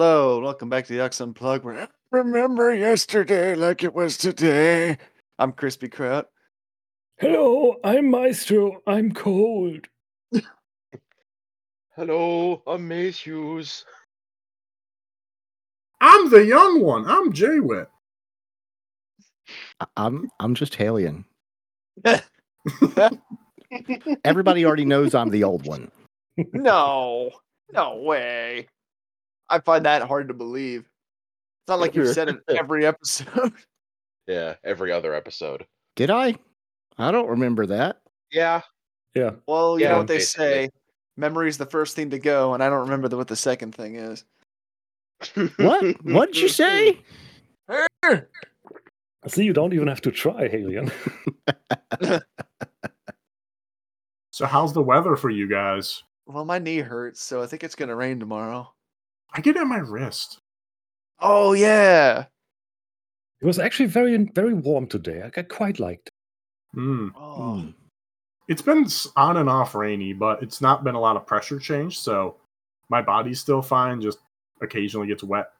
Hello, welcome back to the Ux Unplugged. Where I remember yesterday like it was today. I'm Crispy Kraut. Hello, I'm Maestro. I'm cold. Hello, I'm Matthews. I'm the young one. I'm Jaywit. I- I'm I'm just Halion. Everybody already knows I'm the old one. No, no way. I find that hard to believe. It's not like you've said it every episode. Yeah, every other episode. Did I? I don't remember that. Yeah. Yeah. Well, you Yeah, know what they basically. say. Memory's the first thing to go, and I don't remember the, what the second thing is. What? What did you say? I see, you don't even have to try, Halion. So how's the weather for you guys? Well, my knee hurts, so I think it's gonna rain tomorrow. I get it at my wrist. Oh yeah. It was actually very, very warm today. I quite liked. Hmm. Oh. Hmm. It's been on and off rainy, but it's not been a lot of pressure change, so my body's still fine. Just occasionally gets wet.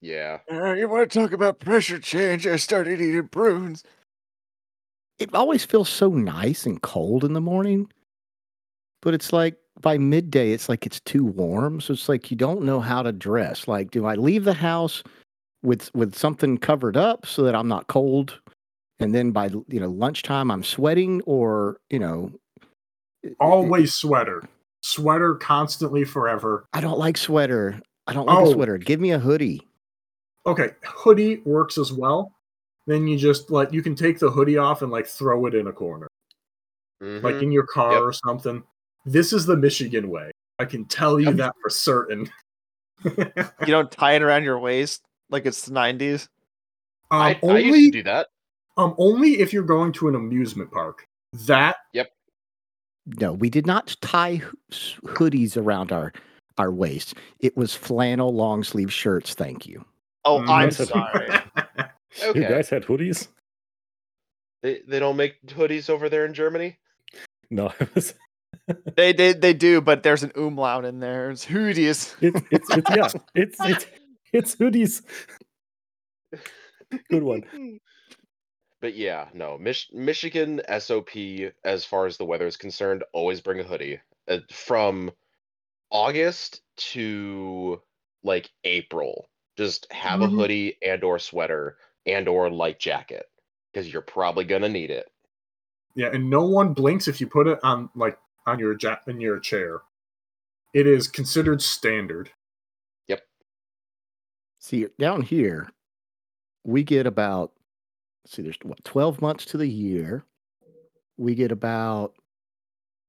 Yeah. Uh, you want to talk about pressure change? I started eating prunes. It always feels so nice and cold in the morning, but it's like by midday, it's like it's too warm. So it's like you don't know how to dress. Like, do I leave the house with with something covered up so that I'm not cold, and then by you know lunchtime I'm sweating, or you know, it- it- Always sweater. Sweater constantly forever. I don't like sweater. I don't like Oh. a sweater. Give me a hoodie. Okay, hoodie works as well. Then you just like you can take the hoodie off and like throw it in a corner. Like Mhm. in your car Yep. or something. This is the Michigan way. I can tell you that for certain. You don't tie it around your waist like it's the nineties. um, I, I only used to do that. um only if you're going to an amusement park. That Yep. No, we did not tie hoodies around our our waist. It was flannel long sleeve shirts. Thank you. Oh, Mm. I'm Nice sorry. Okay. You guys had hoodies? They they don't make hoodies over there in Germany. No, it was. They, they they do, but there's an umlaut in there. It's hoodies. It's it's, it's yeah. It's it's it's hoodies. Good one. But yeah, no. Mich- Michigan SOP as far as the weather is concerned, always bring a hoodie. Uh, from August to like April, just have a Mhm. hoodie and or sweater and or light jacket because you're probably gonna need it. Yeah, and no one blinks if you put it on like on your ja- in your chair. It is considered standard. Yep. See, down here, we get about see, there's what twelve months to the year. We get about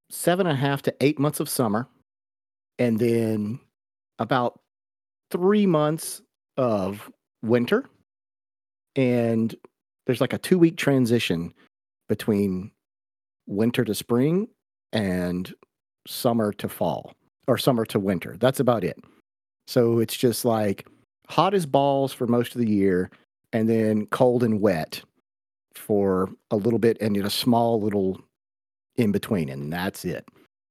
seven and a half to eight months of summer, and then about three months of winter. And there's like a two week transition between winter to spring and summer to fall or summer to winter. That's about it. So it's just like hot as balls for most of the year and then cold and wet for a little bit and then a small little in between and that's it.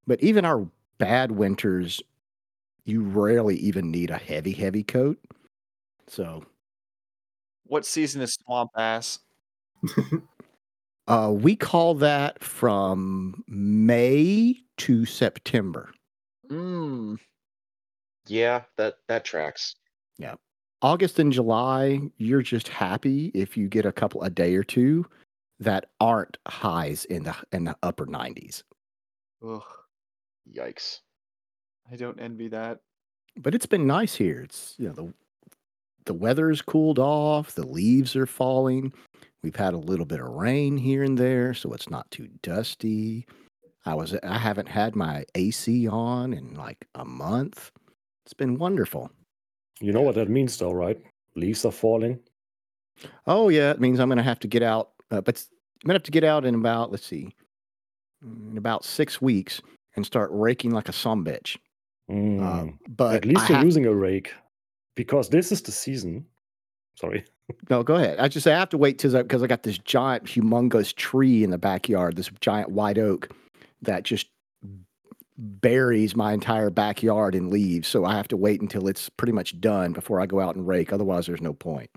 But even our bad winters you rarely even need a heavy heavy coat. So What season is swamp ass? uh we call that from May to September. Mm. Yeah, that that tracks. Yeah. August and July, you're just happy if you get a couple a day or two that aren't highs in the in the upper 90s. Ugh, Yikes. I don't envy that. But it's been nice here. It's you know the the weather's cooled off, the leaves are falling. We've had a little bit of rain here and there, so it's not too dusty. I was I haven't had my AC on in like a month. It's been wonderful. You know what that means, though, right? Leaves are falling. Oh yeah, it means I'm going to have to get out. Uh, but I'm going to have to get out in about let's see, in about six weeks and start raking like a some bitch. Mm. Uh, but At least I you're have- using a rake, because this is the season. Sorry. no, go ahead. I just say I have to wait till because I got this giant, humongous tree in the backyard, this giant white oak that just buries my entire backyard in leaves. So I have to wait until it's pretty much done before I go out and rake. Otherwise, there's no point.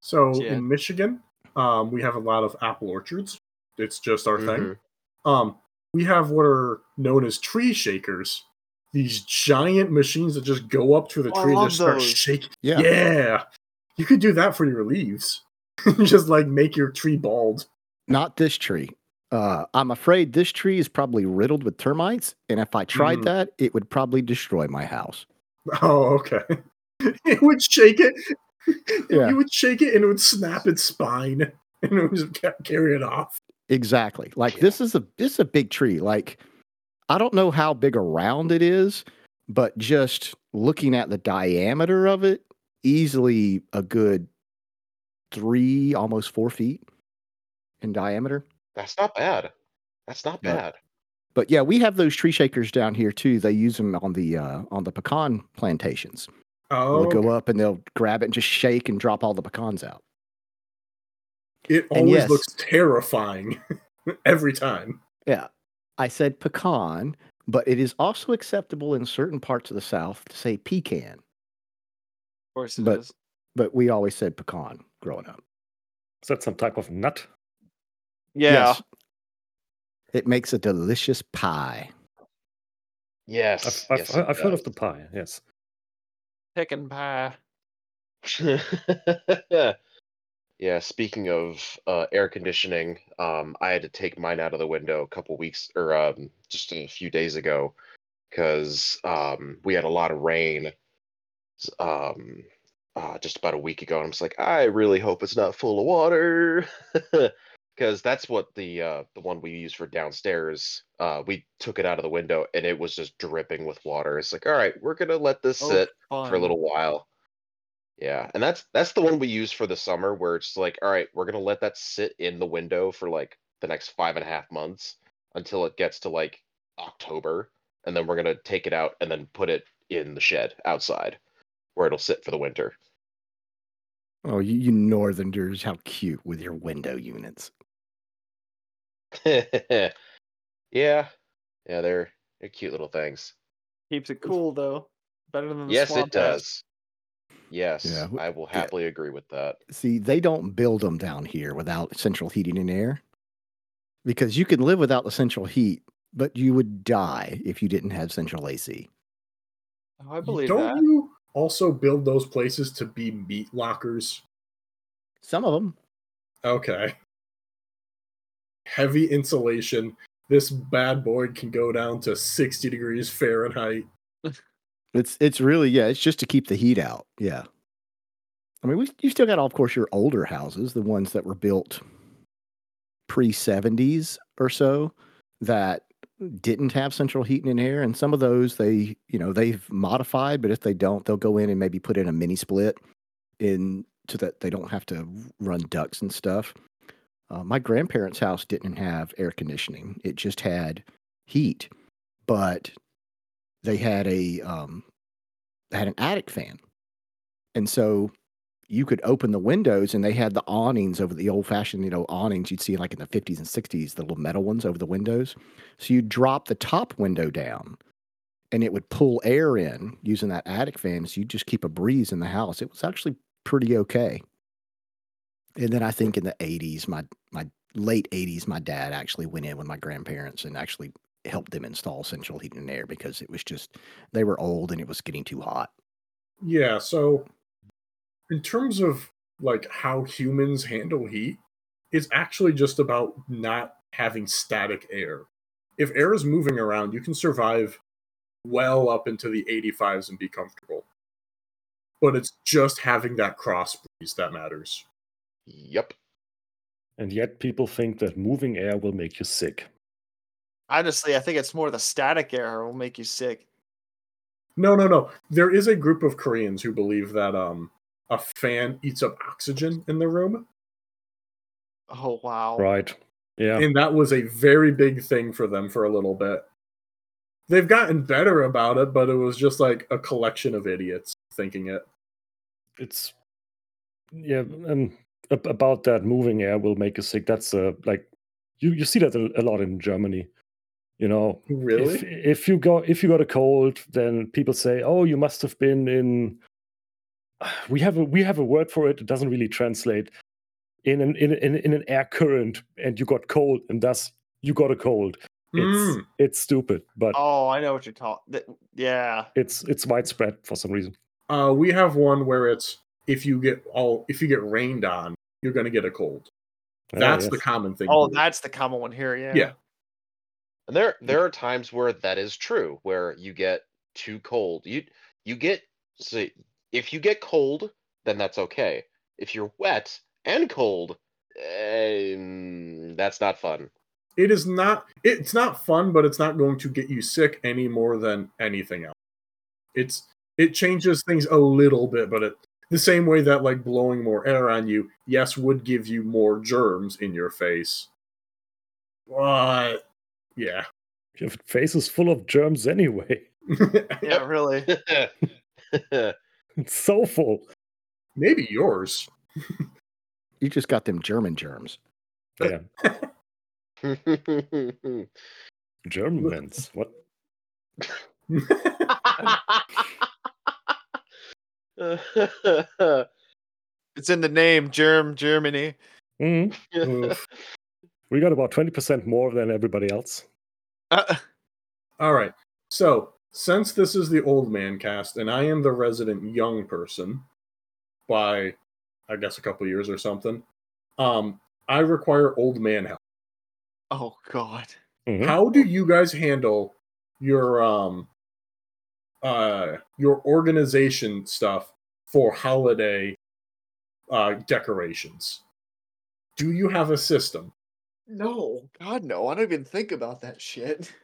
So Yeah. in Michigan, um, we have a lot of apple orchards. It's just our thing. Mhm. Um, we have what are known as tree shakers. These giant machines that just go up to the Oh, tree and love just start those. shaking. Yeah. Yeah. You could do that for your leaves. just like make your tree bald. Not this tree. Uh, I'm afraid this tree is probably riddled with termites. And if I tried Mm. that, it would probably destroy my house. Oh, okay. it would shake it. Yeah. You would shake it and it would snap its spine and it would just carry it off. Exactly. Like Yeah. this is a this is a big tree. Like I don't know how big around it is, but just looking at the diameter of it, easily a good three, almost four feet in diameter. That's not bad. That's not Yeah. bad. But yeah, we have those tree shakers down here too. They use them on the uh, on the pecan plantations. Oh, They'll go up and they'll grab it and just shake and drop all the pecans out. it always yes. looks terrifying every time. Yeah. I said pecan, but it is also acceptable in certain parts of the South to say pecan. Of course it is. But- But we always said pecan growing up. Is that some type of nut? Yeah. Yes. It makes a delicious pie. Yes. I've, I've, yes, I've heard of the pie. Yes. Pecan pie. yeah, speaking of uh, air conditioning, um, I had to take mine out of the window a couple weeks or um, just a few days ago because um, we had a lot of rain s- um, uh, just about a week ago. And I'm just like, I really hope it's not full of water because that's what the uh, the one we use for downstairs. Uh, we took it out of the window and it was just dripping with water. It's like, all right, we're gonna let this Oh, sit for a little while. Yeah, and that's that's the one we use for the summer where it's like, all right, we're gonna let that sit in the window for like the next five and a half months until it gets to like October, and then we're gonna take it out and then put it in the shed outside where it'll sit for the winter. Oh, you, you northerners, how cute with your window units. yeah, yeah, they're they're cute little things. Keeps it cool though. Better than the Yes, swamp it does. Yes, Yeah, w- I will yeah. happily agree with that. See, they don't build them down here without central heating and air because you can live without the central heat, but you would die if you didn't have central AC. Oh, I believe Don't that. you also build those places to be meat lockers? Some of them, Okay. Heavy insulation. This bad boy can go down to 60 degrees Fahrenheit. it's it's really yeah, it's just to keep the heat out. Yeah. I mean, we you still got all of course your older houses, the ones that were built pre 70s or so that didn't have central heating and air and some of those they, you know, they've modified, but if they don't, they'll go in and maybe put in a mini split in so that they don't have to run ducts and stuff. Uh, my grandparents' house didn't have air conditioning; it just had heat, but they had a um, they had an attic fan, and so you could open the windows, and they had the awnings over the old-fashioned, you know, awnings you'd see like in the fifties and sixties, the little metal ones over the windows. So you'd drop the top window down, and it would pull air in using that attic fan. So you'd just keep a breeze in the house. It was actually pretty okay. And then I think in the 80s, my my late 80s, my dad actually went in with my grandparents and actually helped them install central heating and air because it was just they were old and it was getting too hot. Yeah, so in terms of like how humans handle heat, it's actually just about not having static air. If air is moving around, you can survive well up into the 85s and be comfortable. But it's just having that cross breeze that matters. Yep. And yet people think that moving air will make you sick. Honestly, I think it's more the static air will make you sick. No, no, no. There is a group of Koreans who believe that um a fan eats up oxygen in the room, Oh wow. Right. Yeah. and that was a very big thing for them for a little bit. They've gotten better about it, but it was just like a collection of idiots thinking it. it's yeah and about that moving air will make you sick that's uh, like you you see that a, a lot in germany You know, Really? if if you go if you got a cold, then people say, "Oh, you must have been in." We have a we have a word for it. It doesn't really translate in an in in, in an air current, and you got cold, and thus you got a cold. It's Mm. it's stupid, but Oh, I know what you're talking. Yeah. it's it's widespread for some reason. Uh, we have one where it's if you get all if you get rained on, you're gonna get a cold. Ah, That's the yes. common thing. Oh, here. that's the common one here. Yeah. Yeah. And there there are times where that is true, where you get too cold. You you get so if you get cold, then that's okay. If you're wet and cold, um, that's not fun. it is not it's not fun, but it's not going to get you sick any more than anything else. It's it changes things a little bit, but it the same way that like blowing more air on you, yes, would give you more germs in your face. But yeah. Your face is full of germs anyway. Yeah. Really. It's so full. Maybe yours. You just got them German germs. Yeah, Germans. What? It's in the name, Germ Germany. Mhm. We got about twenty percent more than everybody else. Uh, All right. So, since this is the old man cast and I am the resident young person by I guess a couple years or something, um I require old man help. oh God. Mhm. How do you guys handle your um uh your organization stuff for holiday uh decorations? Do you have a system? No, God, no. I don't even think about that shit.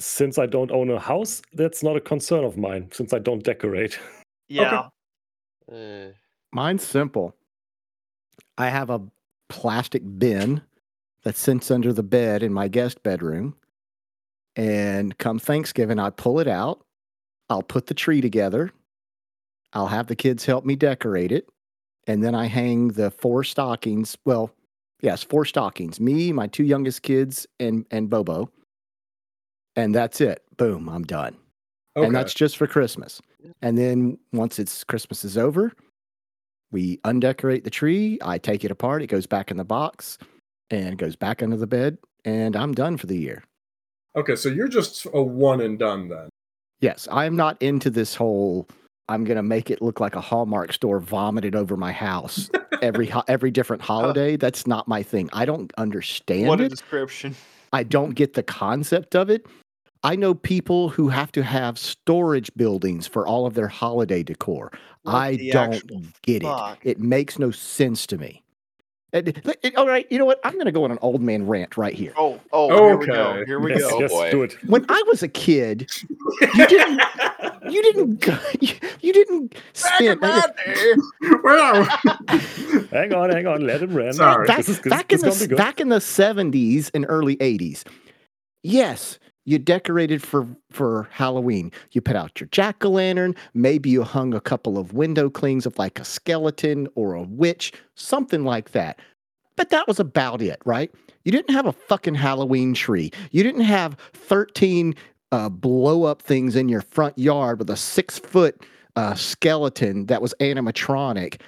Since I don't own a house, that's not a concern of mine. Since I don't decorate. Yeah. Eh, Mine's simple. I have a plastic bin that sits under the bed in my guest bedroom. And come Thanksgiving, I pull it out. I'll put the tree together. I'll have the kids help me decorate it. And then I hang the four stockings. Well, yes, four stockings. Me, my two youngest kids, and and Bobo. And that's it. Boom, I'm done Okay. and that's just for Christmas. And then once it's Christmas is over, we undecorate the tree. I take it apart. It goes back in the box and goes back under the bed, and I'm done for the year. okay, so you're just a one and done then. Yes, I'm not into this whole. I'm gonna make it look like a Hallmark store vomited over my house every ho- every different holiday. That's not my thing. I don't understand What a it. description. I don't get the concept of it. I know people who have to have storage buildings for all of their holiday decor. What I don't get fuck? it. It makes no sense to me. It- it- all right, you know what? I'm going to go on an old man rant right here. Oh, oh, here we go. Here we yes, go. Oh, yes, boy. do it. When I was a kid, you didn't, you didn't, you, you didn't Back in spend. my day. Where are we? Hang on, hang on. Let him run. Sorry. back, This is, this, back this in is gonna the back in the 70s and early 80s yes you decorated for for halloween you put out your jack-o'-lantern maybe you hung a couple of window clings of like a skeleton or a witch something like that but that was about it right you didn't have a fucking halloween tree you didn't have 13 uh, blow up things in your front yard with a six foot uh, skeleton that was animatronic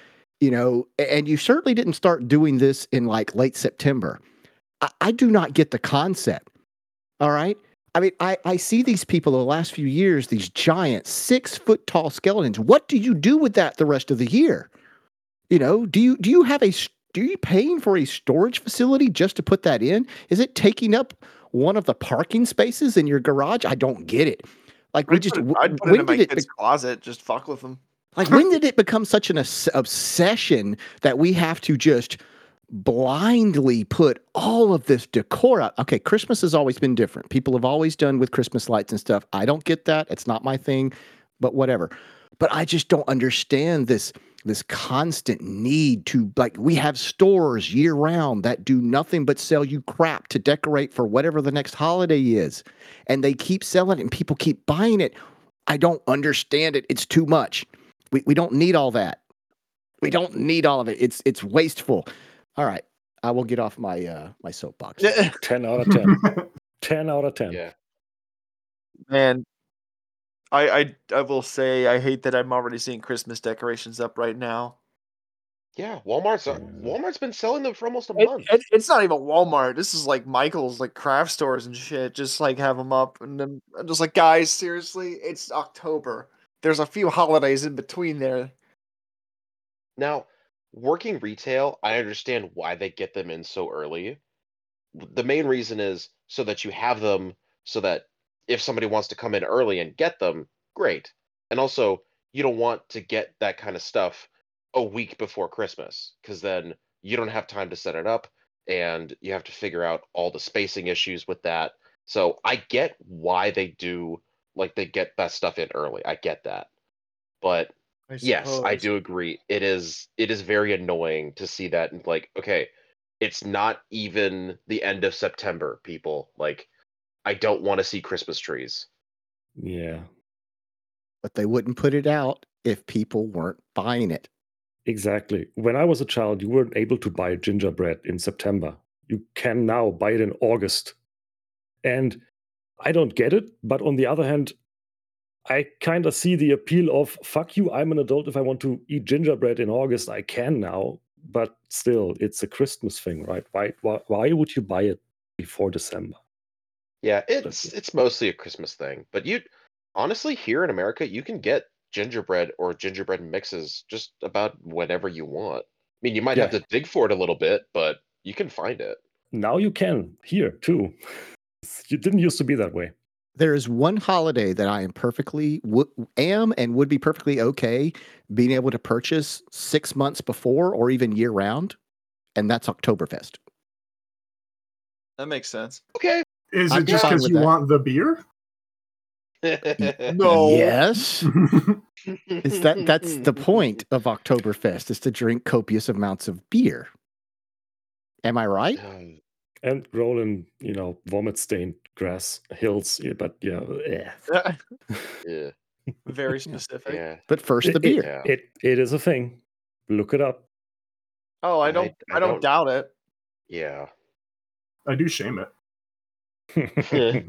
you know, and you certainly didn't start doing this in like late September. I, I do not get the concept. All right. I mean, I, I see these people the last few years, these giant six foot tall skeletons. What do you do with that the rest of the year? You know, do you do you have a do you paying for a storage facility just to put that in? Is it taking up one of the parking spaces in your garage? I don't get it. Like we just it, I'd when did it kid's closet. Just fuck with them. like, when did it become such an obsession that we have to just blindly put all of this decor out? Okay, Christmas has always been different. People have always done with Christmas lights and stuff. I don't get that. It's not my thing, but whatever. But I just don't understand this this constant need to like we have stores year round that do nothing but sell you crap to decorate for whatever the next holiday is and they keep selling it and people keep buying it i don't understand it it's too much we, we don't need all that we don't need all of it it's it's wasteful all right i will get off my uh my soapbox Ten out of ten. 10 out of 10. Yeah. Man, I, I I will say I hate that I'm already seeing Christmas decorations up right now. Yeah, Walmart's uh, Walmart's been selling them for almost a It- month. it- it's not even Walmart. This is like Michael's, like craft stores and shit. Just like have them up, and then I'm just like, guys, seriously, it's October. There's a few holidays in between there. Now, working retail, I understand why they get them in so early. The main reason is so that you have them so that if somebody wants to come in early and get them, great. And also, you don't want to get that kind of stuff a week before Christmas because then you don't have time to set it up and you have to figure out all the spacing issues with that. So I get why they do like they get that stuff in early. I get that. But I Yes, I do agree. It is it is very annoying to see that and like, okay, it's not even the end of September, people. Like I don't want to see Christmas trees. Yeah, But they wouldn't put it out if people weren't buying it. exactly. When I was a child, you weren't able to buy gingerbread in September. You can now buy it in August. And I don't get it. But on the other hand, I kind of see the appeal of fuck you, I'm an adult. If I want to eat gingerbread in August, I can now. But still, it's a Christmas thing, right? Why, why, why would you buy it before December? Yeah, it's it. it's mostly a Christmas thing. But you honestly here in America, you can get gingerbread or gingerbread mixes just about whenever you want. I mean, you might have to dig for it a little bit, but you can find it. Now you can here too. You didn't used to be that way. There is one holiday that I am perfectly w- am and would be perfectly okay being able to purchase six months before or even year round, and that's Oktoberfest. That makes sense. Okay. Is I'm it just because you that. want the beer? No. Yes, is that that's the point of Oktoberfest is to drink copious amounts of beer. Am I right? Um, And roll in, you know, vomit stained grass hills. Yeah, but yeah, eh. yeah, Very specific. yeah. But first the It- beer. Yeah. It it is a thing. Look it up. Oh, I I- don't. I, I don't, don't- doubt it. Yeah. I do shame it.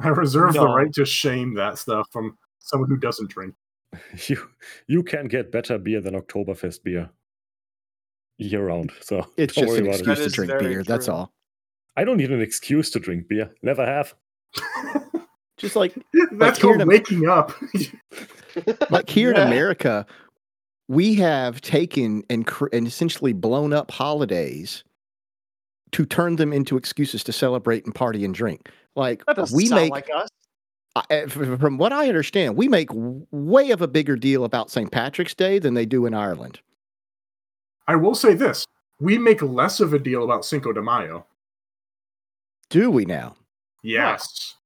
I reserve the right to shame that stuff from someone who doesn't drink. you you can get better beer than Oktoberfest beer year round. So It's just an excuse it. To drink very beer. That's all. I don't need an excuse to drink beer. Never have. Just like That's here called to- waking up. like here in America, we have taken and, cr- and essentially blown up holidays to turn them into excuses to celebrate and party and drink. Like That doesn't we sound make, like us. I- uh, from what I understand, we make way of a bigger deal about St. Patrick's Day than they do in Ireland. I will say this: we make less of a deal about Cinco de Mayo. Do we now? Yes,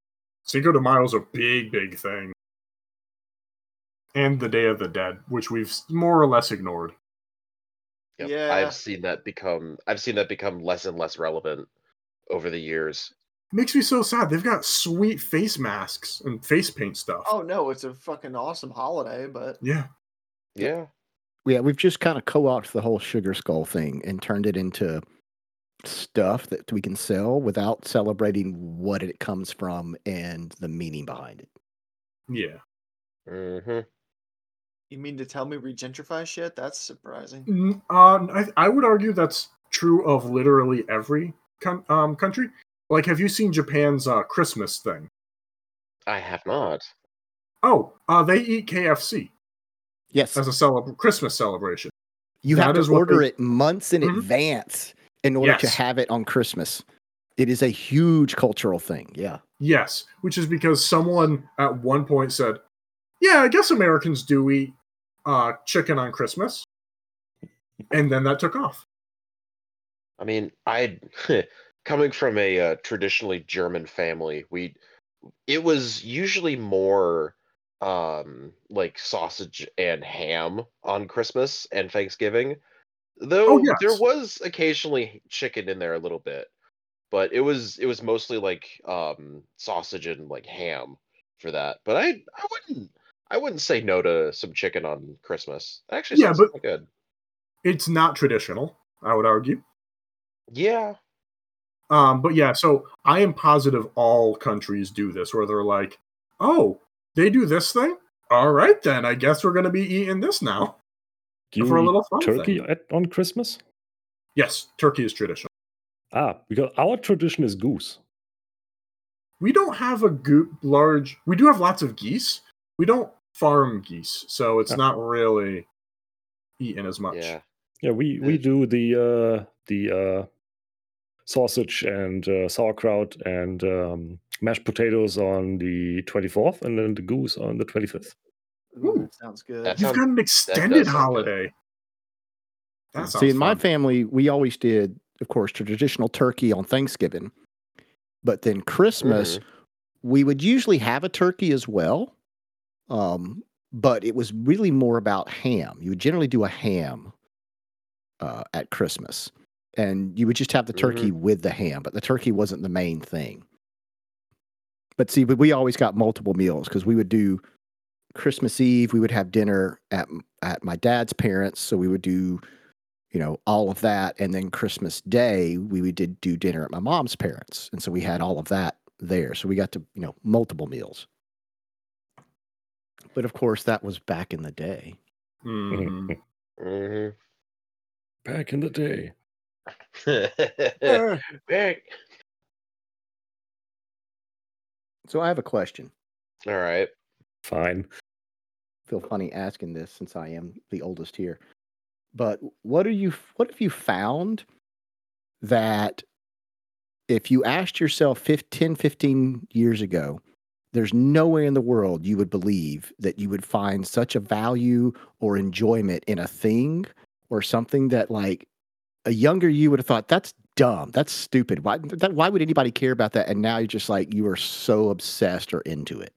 Cinco de Mayo is a big, big thing, and the Day of the Dead, which we've more or less ignored. Yep. Yeah. I've seen that become I've seen that become less and less relevant over the years. makes me so sad. They've got sweet face masks and face paint stuff. Oh no, it's a fucking awesome holiday, but Yeah, Yeah. Yeah, we've just kind of co-opted the whole sugar skull thing and turned it into stuff that we can sell without celebrating what it comes from and the meaning behind it. yeah. hmm you mean to tell me regentrify shit? That's surprising. Mm, Uh, I, I would argue that's true of literally every con- um, country. Like, have you seen Japan's uh, Christmas thing? I have not. Oh, uh, they eat KFC Yes, as a celeb- Christmas celebration. you that have to order they- it months in Mhm. advance in order to have it on Christmas. It is a huge cultural thing. Yeah. Yes, which is because someone at one point said, "Yeah, I guess Americans do eat uh, chicken on Christmas," and then that took off. I mean, I coming from a uh, traditionally German family, we it was usually more um like sausage and ham on Christmas and Thanksgiving. Though there yes. was occasionally chicken in there a little bit, but it was it was mostly like um sausage and like ham for that. But I I wouldn't I wouldn't say no to some chicken on Christmas. Actually Yeah, but- good. It's not traditional, I would argue. Yeah. Um, but yeah, so I am positive all countries do this, where they're like, "Oh, they do this thing. All right, then I guess we're going to be eating this now Do you for a little fun turkey thing." at, on Christmas? Yes, turkey is traditional. Ah, because our tradition is goose. We don't have a go- large. We do have lots of geese. We don't farm geese, so it's Ah. not really eaten as much. Yeah. Yeah, we we do the uh, the uh, sausage and uh, sauerkraut and um, mashed potatoes on the twenty fourth, and then the goose on the twenty fifth. Ooh, Ooh. that sounds good. That You've sounds- got an extended sound good. holiday. That See, sounds in my family, we always did, of course, traditional turkey on Thanksgiving. But then Christmas, we would usually have a turkey as well. Um, but it was really more about ham. You would generally do a ham uh, at Christmas. And you would just have the turkey with the ham, but the turkey wasn't the main thing. But see, but we always got multiple meals because we would do Christmas Eve, we would have dinner at at my dad's parents, so we would do you know all of that and then christmas day we, we did do dinner at my mom's parents and so we had all of that there so we got to you know multiple meals but of course that was back in the day Mhm. Mhm. Back in the day. Back. So i have a question All right. Fine. feel funny asking this since i am the oldest here but what are you what have you found that if you asked yourself 15 15 years ago there's no way in the world you would believe that you would find such a value or enjoyment in a thing or something that like a younger you would have thought that's dumb that's stupid why that, why would anybody care about that and now you're just like you are so obsessed or into it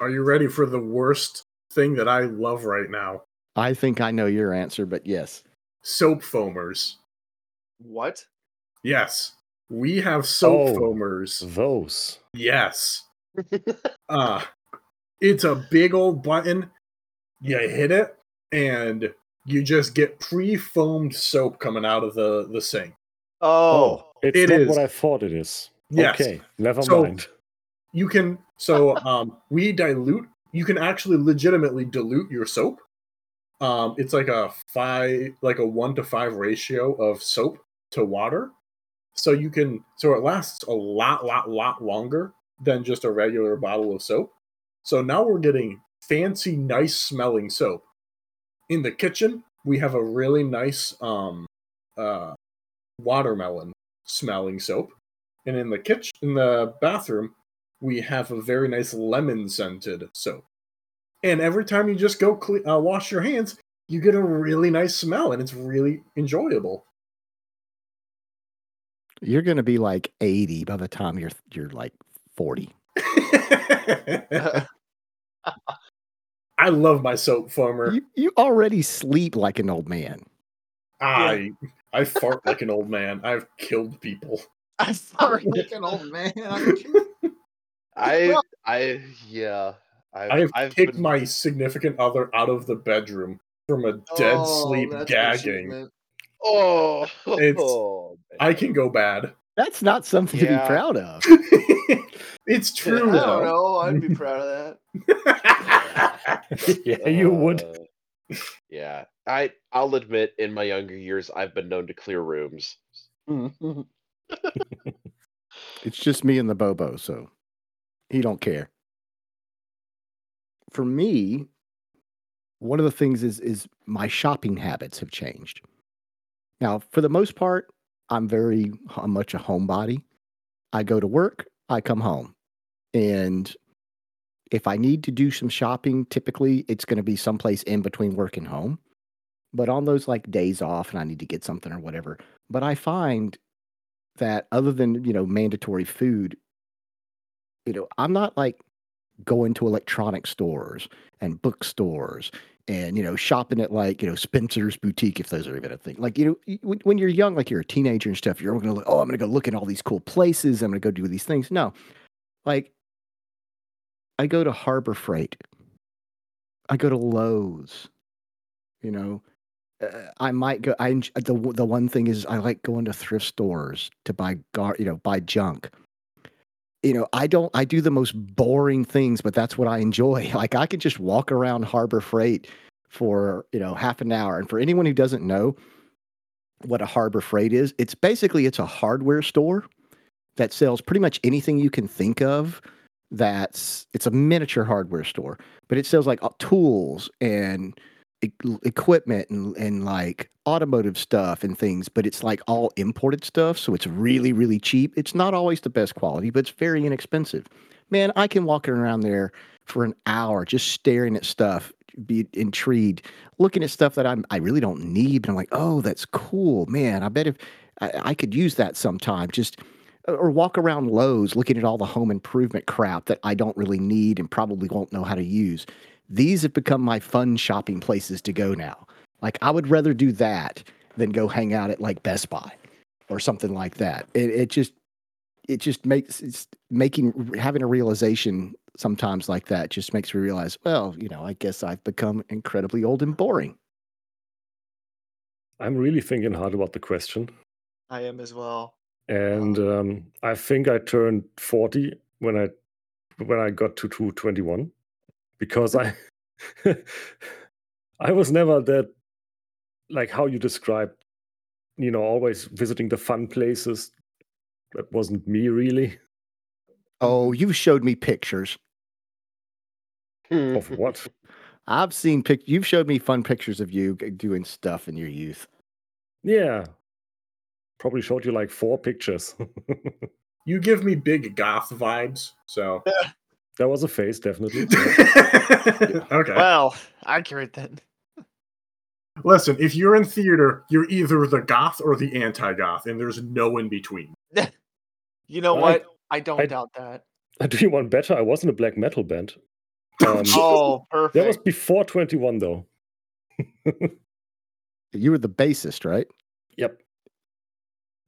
Are you ready for the worst thing that I love right now? i think i know your answer but yes Soap foamers. What? Yes, we have soap Oh. foamers. Those. Yes. Uh it's a big old button. You hit it, and you just get pre-foamed soap coming out of the the sink. Oh, It's It not is. what I thought it is. Yes. Okay, never So- mind. You can so um we dilute. You can actually legitimately dilute your soap. Um, it's like a five, like a one to five ratio of soap to water. So you can, so it lasts a lot, lot, lot longer than just a regular bottle of soap. So now we're getting fancy, nice smelling soap. In the kitchen, we have a really nice um, uh, watermelon smelling soap, and in the kitchen, in the bathroom, we have a very nice lemon scented soap. And every time you just go cle- uh, wash your hands, you get a really nice smell, and it's really enjoyable. You're going to be like 80 by the time you're you're like 40. I love my soap foamer. You, you already sleep like an old man. I I fart like an old man. I've killed people. I fart like an old man. I I yeah. I've, I've, kicked been- my significant other out of the bedroom from a dead Oh, sleep gagging. Oh, It's- oh. I can go bad. That's not something to be proud of. it's true I don't know. I'd be proud of that. yeah, you would. Uh, yeah, I I'll admit, in my younger years, I've been known to clear rooms. Mm-hmm. It's just me and the Bobo, so he don't care. For me, one of the things is is my shopping habits have changed. Now, for the most part, I'm very I'm much a homebody. I go to work, I come home. And if I need to do some shopping, typically it's going to be someplace in between work and home. But on those like days off and I need to get something or whatever, but I find that other than you know mandatory food you know i'm not like going to electronic stores and bookstores and you know shopping at like you know spencer's boutique if those are even a thing. Like you know when- you're young like you're a teenager and stuff you're going to oh i'm going to go look at all these cool places. I'm going to go do these things. No. Like i go to harbor freight. I go to lowes you know I might go. I the the one thing is I like going to thrift stores to buy gar, you know, buy junk. You know, I don't. I do the most boring things, but that's what I enjoy. Like I can just walk around Harbor Freight for you know half an hour. And for anyone who doesn't know what a Harbor Freight is, it's basically it's a hardware store that sells pretty much anything you can think of. That's it's a miniature hardware store, but it sells like uh, tools and equipment and, and like automotive stuff and things, but it's like all imported stuff. So it's really, really cheap. It's not always the best quality, but it's very inexpensive. Man, I can walk around there for an hour just staring at stuff, be intrigued, looking at stuff that I'm I really don't need, but I'm like, oh, that's cool, man. I bet if I, I could use that sometime. Just uh, or walk around Lowe's looking at all the home improvement crap that I don't really need and probably won't know how to use. These have become my fun shopping places to go now. Like I would rather do that than go hang out at like Best Buy or something like that. It, it just it just makes it's making having a realization sometimes like that just makes me realize, well, you know, I guess I've become incredibly old and boring. I'm really thinking hard about the question. I am as well. and um, I think I turned 40 when I when I got to 221 because I I was never that like how you described you know always visiting the fun places that wasn't me really Oh, you showed me pictures. of what I've seen pic. You've showed me fun pictures of you doing stuff in your youth. yeah probably showed you like four pictures You give me big goth vibes, so that was a face definitely okay. Well, accurate then. Listen, if you're in theater, you're either the goth or the anti-goth, and there's no in between. You know I- what? I don't I- doubt that. I do you want better I was in a black metal band um, Oh, perfect. that was before 21 though You were the bassist, right? Yep.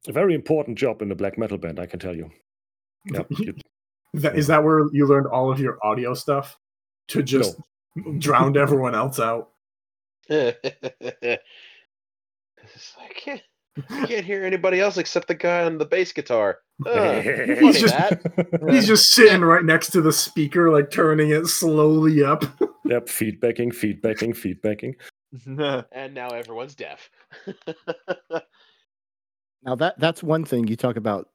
A very important job in the black metal band, I can tell you. Yep. you- That, is that where you learned all of your audio stuff to just drown everyone else out? it's like, I can't, I can't hear anybody else except the guy on the bass guitar. Uh, He's just- He's just sitting right next to the speaker, like turning it slowly up. yep, feedbacking, feedbacking, feedbacking. And now everyone's deaf. Now that that's one thing you talk about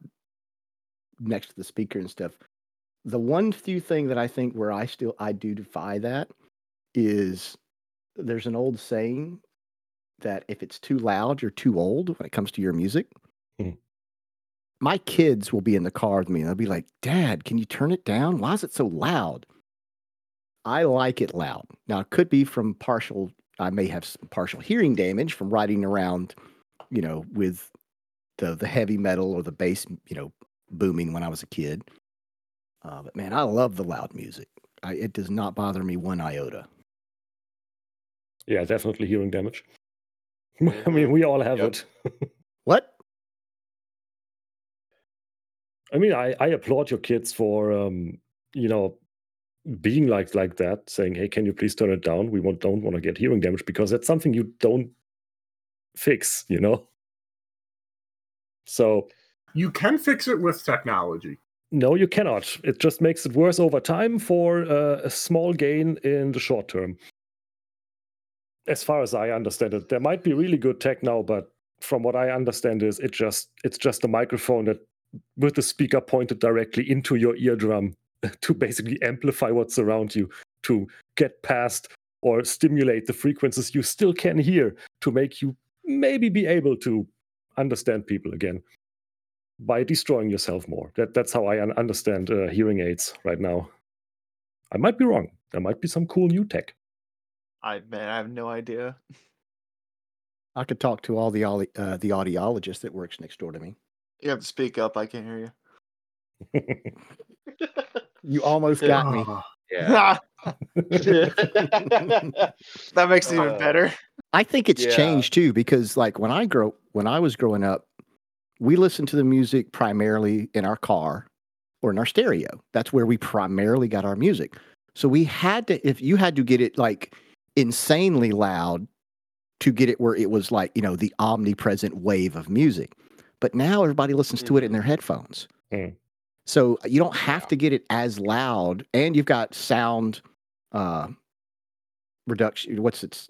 next to the speaker and stuff. The one few thing that I think where I still I do defy that is there's an old saying that if it's too loud, you're too old when it comes to your music. Mhm. My kids will be in the car with me and they'll be like, Dad, can you turn it down? Why is it so loud? I like it loud. Now it could be from partial I may have some partial hearing damage from riding around, you know, with the the heavy metal or the bass, you know, booming when I was a kid. Uh, but man, I love the loud music. I, it does not bother me one iota. Yeah, definitely hearing damage. I mean, we all have Yep. it. What? I mean, I, I applaud your kids for, um, you know, being like like that, saying, "Hey, can you please turn it down? We want, don't want to get hearing damage because that's something you don't fix, you know." So You can fix it with technology. No, you cannot. It just makes it worse over time for uh, a small gain in the short term. As far as I understand it, there might be really good tech now, but from what I understand is it just it's just a microphone that with the speaker pointed directly into your eardrum to basically amplify what's around you to get past or stimulate the frequencies you still can hear to make you maybe be able to understand people again by destroying yourself more. That that's how I un- understand uh, hearing aids right now. I might be wrong. There might be some cool new tech. I man, I have no idea. I could talk to all the audi- uh, the audiologist that works next door to me. You have to speak up. I can't hear you. You almost got me. Yeah. that makes it even Uh, better. I think it's Yeah. changed too because like when I grow when I was growing up, we listened to the music primarily in our car or in our stereo. That's where we primarily got our music. So we had to if you had to get it like insanely loud to get it where it was like, you know, the omnipresent wave of music. But now everybody listens to it in their headphones. Hmm. So you don't have to get it as loud and you've got sound uh reduction what's it's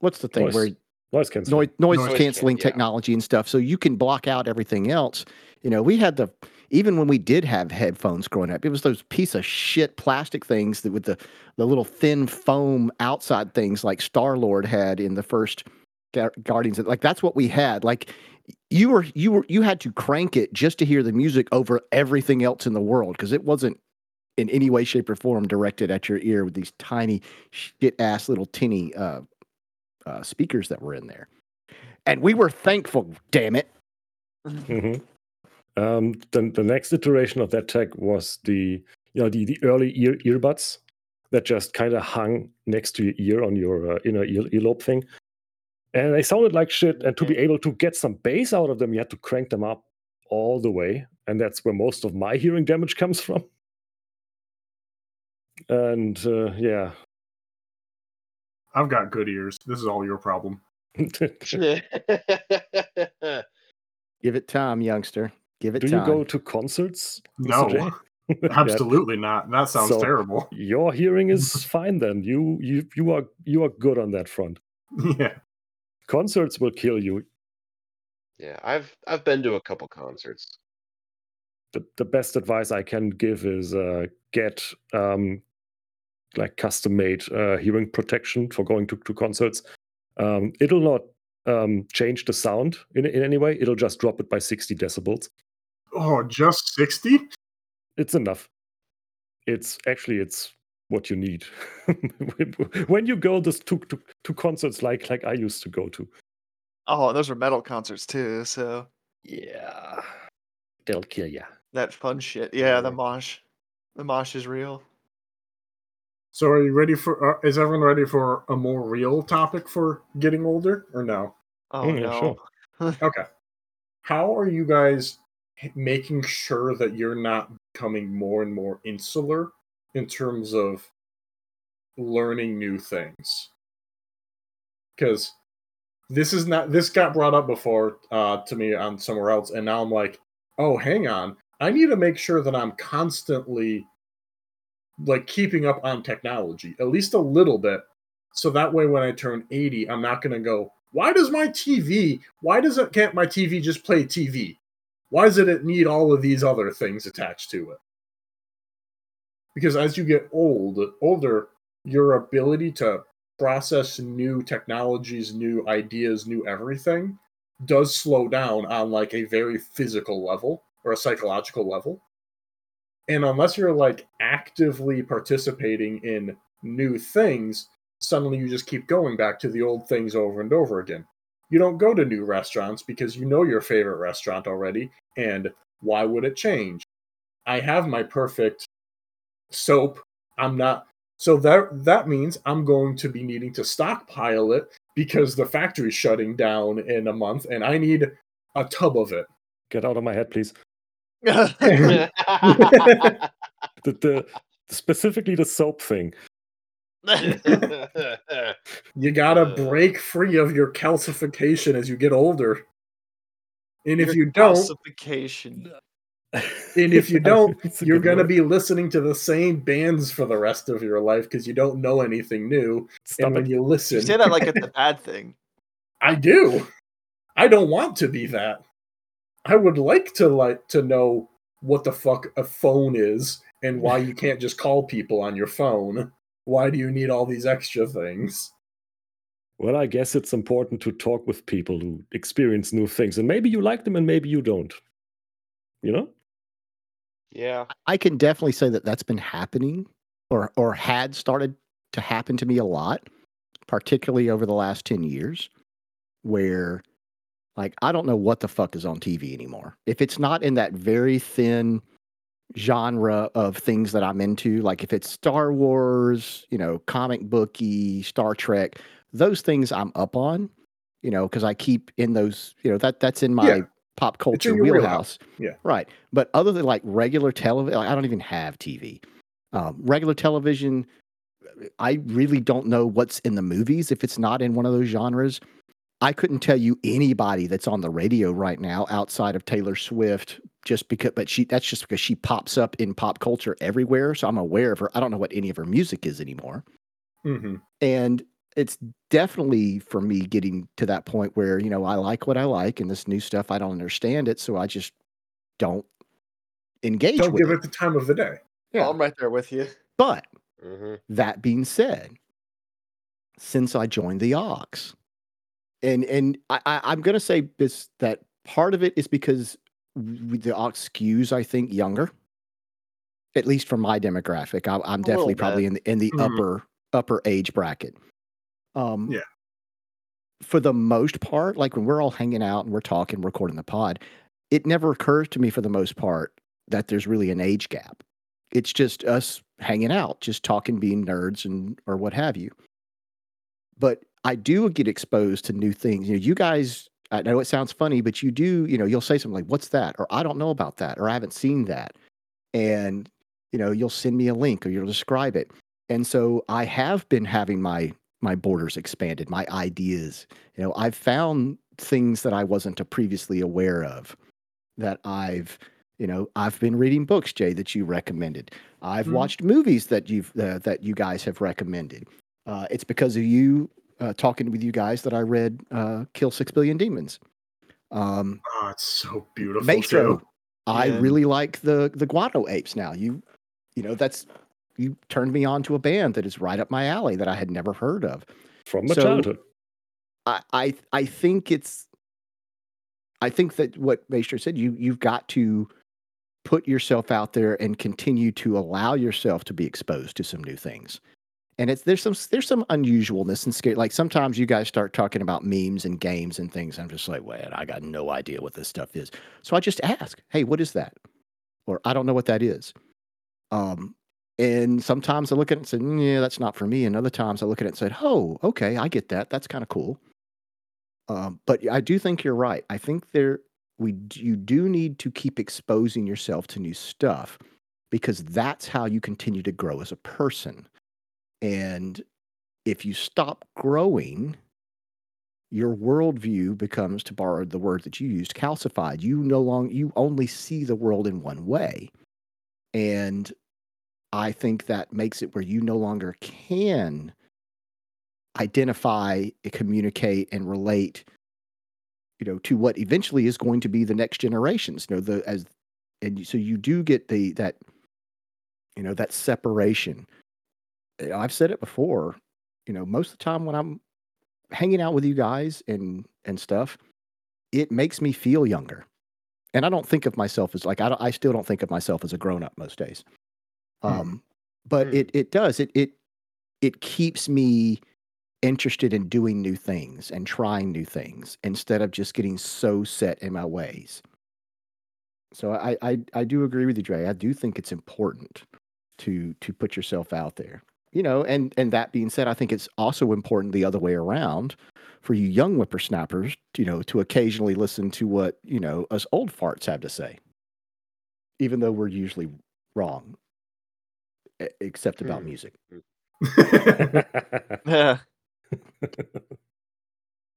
what's the thing Noise where Noise canceling. noise, noise Noise canceling can- yeah. technology and stuff so you can block out everything else you know we had the even when we did have headphones growing up it was those piece of shit plastic things that with the the little thin foam outside things like star lord had in the first guardians like that's what we had like you were you were you had to crank it just to hear the music over everything else in the world because it wasn't in any way shape or form directed at your ear with these tiny shit ass little tinny uh, uh, speakers that were in there and we were thankful damn it hmm Um, the, the next iteration of that tech was the you know the, the early ear earbuds that just kind of hung next to your ear on your uh, inner ear, earlobe thing, and they sounded like shit. And to be able to get some bass out of them, you had to crank them up all the way, and that's where most of my hearing damage comes from. And uh, yeah, I've got good ears. This is all your problem. give it time youngster give it do time you go to concerts? No, absolutely not. That sounds So- terrible. Your hearing is fine then. You you you are you are good on that front. Yeah. Concerts will kill you. yeah, I've I've been to a couple concerts. The the best advice I can give is uh, get um, like custom made uh, hearing protection for going to, to concerts. Um, it'll not um, change the sound in in any way. It'll just drop it by sixty decibels. Oh, just 60? It's enough. It's actually it's what you need when you go this to, to to concerts like like I used to go to. Oh, those were metal concerts too. So Yeah, they'll kill you. that fun shit. Yeah, the mosh. The mosh is real. So are you ready for uh, is everyone ready for a more real topic for getting older or no? Oh Mm, yeah, no. sure. Okay. How are you guys making sure that you're not becoming more and more insular in terms of learning new things? Because this is not this got brought up before uh, to me on somewhere else, and now I'm like, oh, hang on, I need to make sure that I'm constantly like keeping up on technology, at least a little bit, so that way when I turn 80, I'm not gonna go, why does my TV, why does it can't my TV just play TV? Why does it need all of these other things attached to it? Because as you get old, older, your ability to process new technologies, new ideas, new everything does slow down on like a very physical level or a psychological level. And unless you're like actively participating in new things, suddenly you just keep going back to the old things over and over again. You don't go to new restaurants because you know your favorite restaurant already, and why would it change? I have my perfect soap. I'm not so that that means I'm going to be needing to stockpile it because the factory's shutting down in a month and I need a tub of it. Get out of my head, please. Yeah, The, the specifically the soap thing. You gotta break free of your calcification as you get older. And if you don't, calcification. And if you don't, you're going to word. be listening to the same bands for the rest of your life because you don't know anything new. Stop and when you listen, You say that like it's a bad thing. I do. I don't want to be that. I would like to like to know what the fuck a phone is and why you can't just call people on your phone. Why do you need all these extra things? Well, I guess it's important to talk with people who experience new things, and maybe you like them, and maybe you don't. You know? yeah. I can definitely say that that's been happening or or had started to happen to me a lot, particularly over the last 10 years where like I don't know what the fuck is on TV anymore. If it's not in that very thin genre of things that I'm into, like if it's Star Wars, you know, comic booky, Star Trek, those things I'm up on, you know, because I keep in those, you know, that that's in my Yeah. pop culture wheelhouse. wheelhouse. Yeah. Right. But other than like regular television, I don't even have TV. Um, regular television, I really don't know what's in the movies if it's not in one of those genres. I couldn't tell you anybody that's on the radio right now outside of Taylor Swift just because but she that's just because she pops up in pop culture everywhere so I'm aware of her. I don't know what any of her music is anymore. hmm And it's definitely for me getting to that point where, you know, I like what I like and this new stuff I don't understand it so I just don't engage Don't with give it. it the time of the day. Yeah. I'm right there with you. But hmm that being said, since I joined the Ox, and and I, I, I'm going to say this that part of it is because the Ox skews, I think, younger. At least for my demographic, I, I'm little definitely probably in the in the Mhm. upper upper age bracket. Um, Yeah. For the most part, like when we're all hanging out and we're talking, recording the pod, it never occurs to me for the most part that there's really an age gap. It's just us hanging out, just talking, being nerds and or what have you. But I do get exposed to new things. You know, you guys, I know it sounds funny, but you do, you know, you'll say something like, What's that? Or I don't know about that, or I haven't seen that. And, you know, you'll send me a link or you'll describe it. And so I have been having my my borders expanded, my ideas. You know, I've found things that I wasn't previously aware of that I've, you know, I've been reading books, Jay, that you recommended. I've Mhm. watched movies that you've uh, that you guys have recommended. Uh, it's because of you uh, talking with you guys that I read uh, "Kill Six Billion Demons." Um, Oh, it's so beautiful. Maestro, too. I Yeah. really like the the Guano Apes. Now you, you know, that's you turned me on to a band that is right up my alley that I had never heard of. From my So- childhood. I I, I think it's I think that what Maestro said, you you've got to put yourself out there and continue to allow yourself to be exposed to some new things. And it's there's some there's some unusualness and scare. Like sometimes you guys start talking about memes and games and things. I'm just like, wait, I got no idea what this stuff is. So I just ask, hey, what is that? Or I don't know what that is. Um, and sometimes I look at it and say, "Mm, yeah, that's not for me. And other times I look at it and say, oh, okay, I get that. That's kind of cool. Um, but I do think you're right. I think there we you do need to keep exposing yourself to new stuff because that's how you continue to grow as a person. And if you stop growing, your worldview becomes, to borrow the word that you used, calcified. You no longer you only see the world in one way. And I think that makes it where you no longer can identify, communicate, and relate, you know, to what eventually is going to be the next generations. You know, the as and so you do get the that, you know, that separation. I've said it before. You know, most of the time when I'm hanging out with you guys and and stuff, it makes me feel younger. And I don't think of myself as like I I still don't think of myself as a grown up most days. Hmm. Um, but Hmm. it it does it it it keeps me interested in doing new things and trying new things instead of just getting so set in my ways. So I I, I do agree with you, Dre. I do think it's important to to put yourself out there. You know, and and that being said, I think it's also important the other way around for you young whippersnappers, you know, to occasionally listen to what, you know, us old farts have to say. Even though we're usually wrong. Except about Hmm. music. Yeah.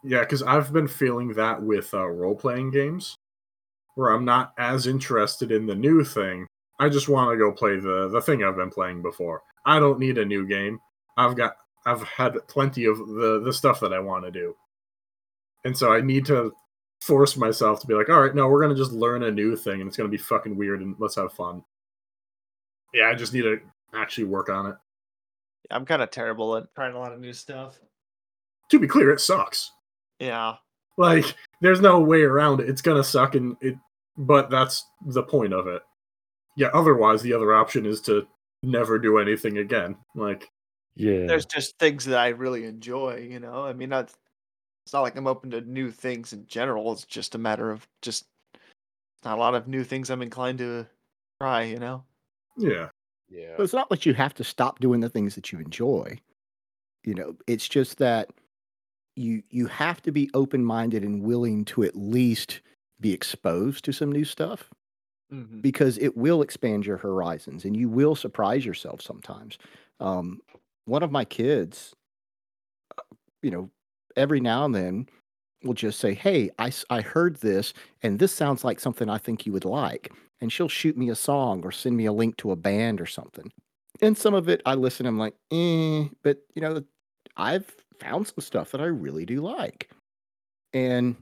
Yeah, because I've been feeling that with uh, role playing games, where I'm not as interested in the new thing. I just want to go play the the thing I've been playing before. I don't need a new game. I've got I've had plenty of the the stuff that I want to do, and so I need to force myself to be like, all right, no, we're gonna just learn a new thing, and it's gonna be fucking weird, and let's have fun. Yeah, I just need to actually work on it. I'm kind of terrible at trying a lot of new stuff. To be clear, it sucks. Yeah. Like, there's no way around it. It's gonna suck, and it. But that's the point of it. Yeah. Otherwise, the other option is to never do anything again. Like, yeah. There's just things that I really enjoy, you know? I mean, not, it's not like I'm open to new things in general. It's just a matter of just not a lot of new things I'm inclined to try, you know? yeah, Yeah. But it's not that you have to stop doing the things that you enjoy. You know, it's just that you you have to be open minded and willing to at least be exposed to some new stuff Mm-hmm. because it will expand your horizons and you will surprise yourself sometimes. Um, one of my kids, uh, you know, every now and then will just say, "Hey, I, I heard this, and this sounds like something I think you would like," and she'll shoot me a song or send me a link to a band or something. And some of it I listen, I'm like, eh, but you know, I've found some stuff that I really do like, and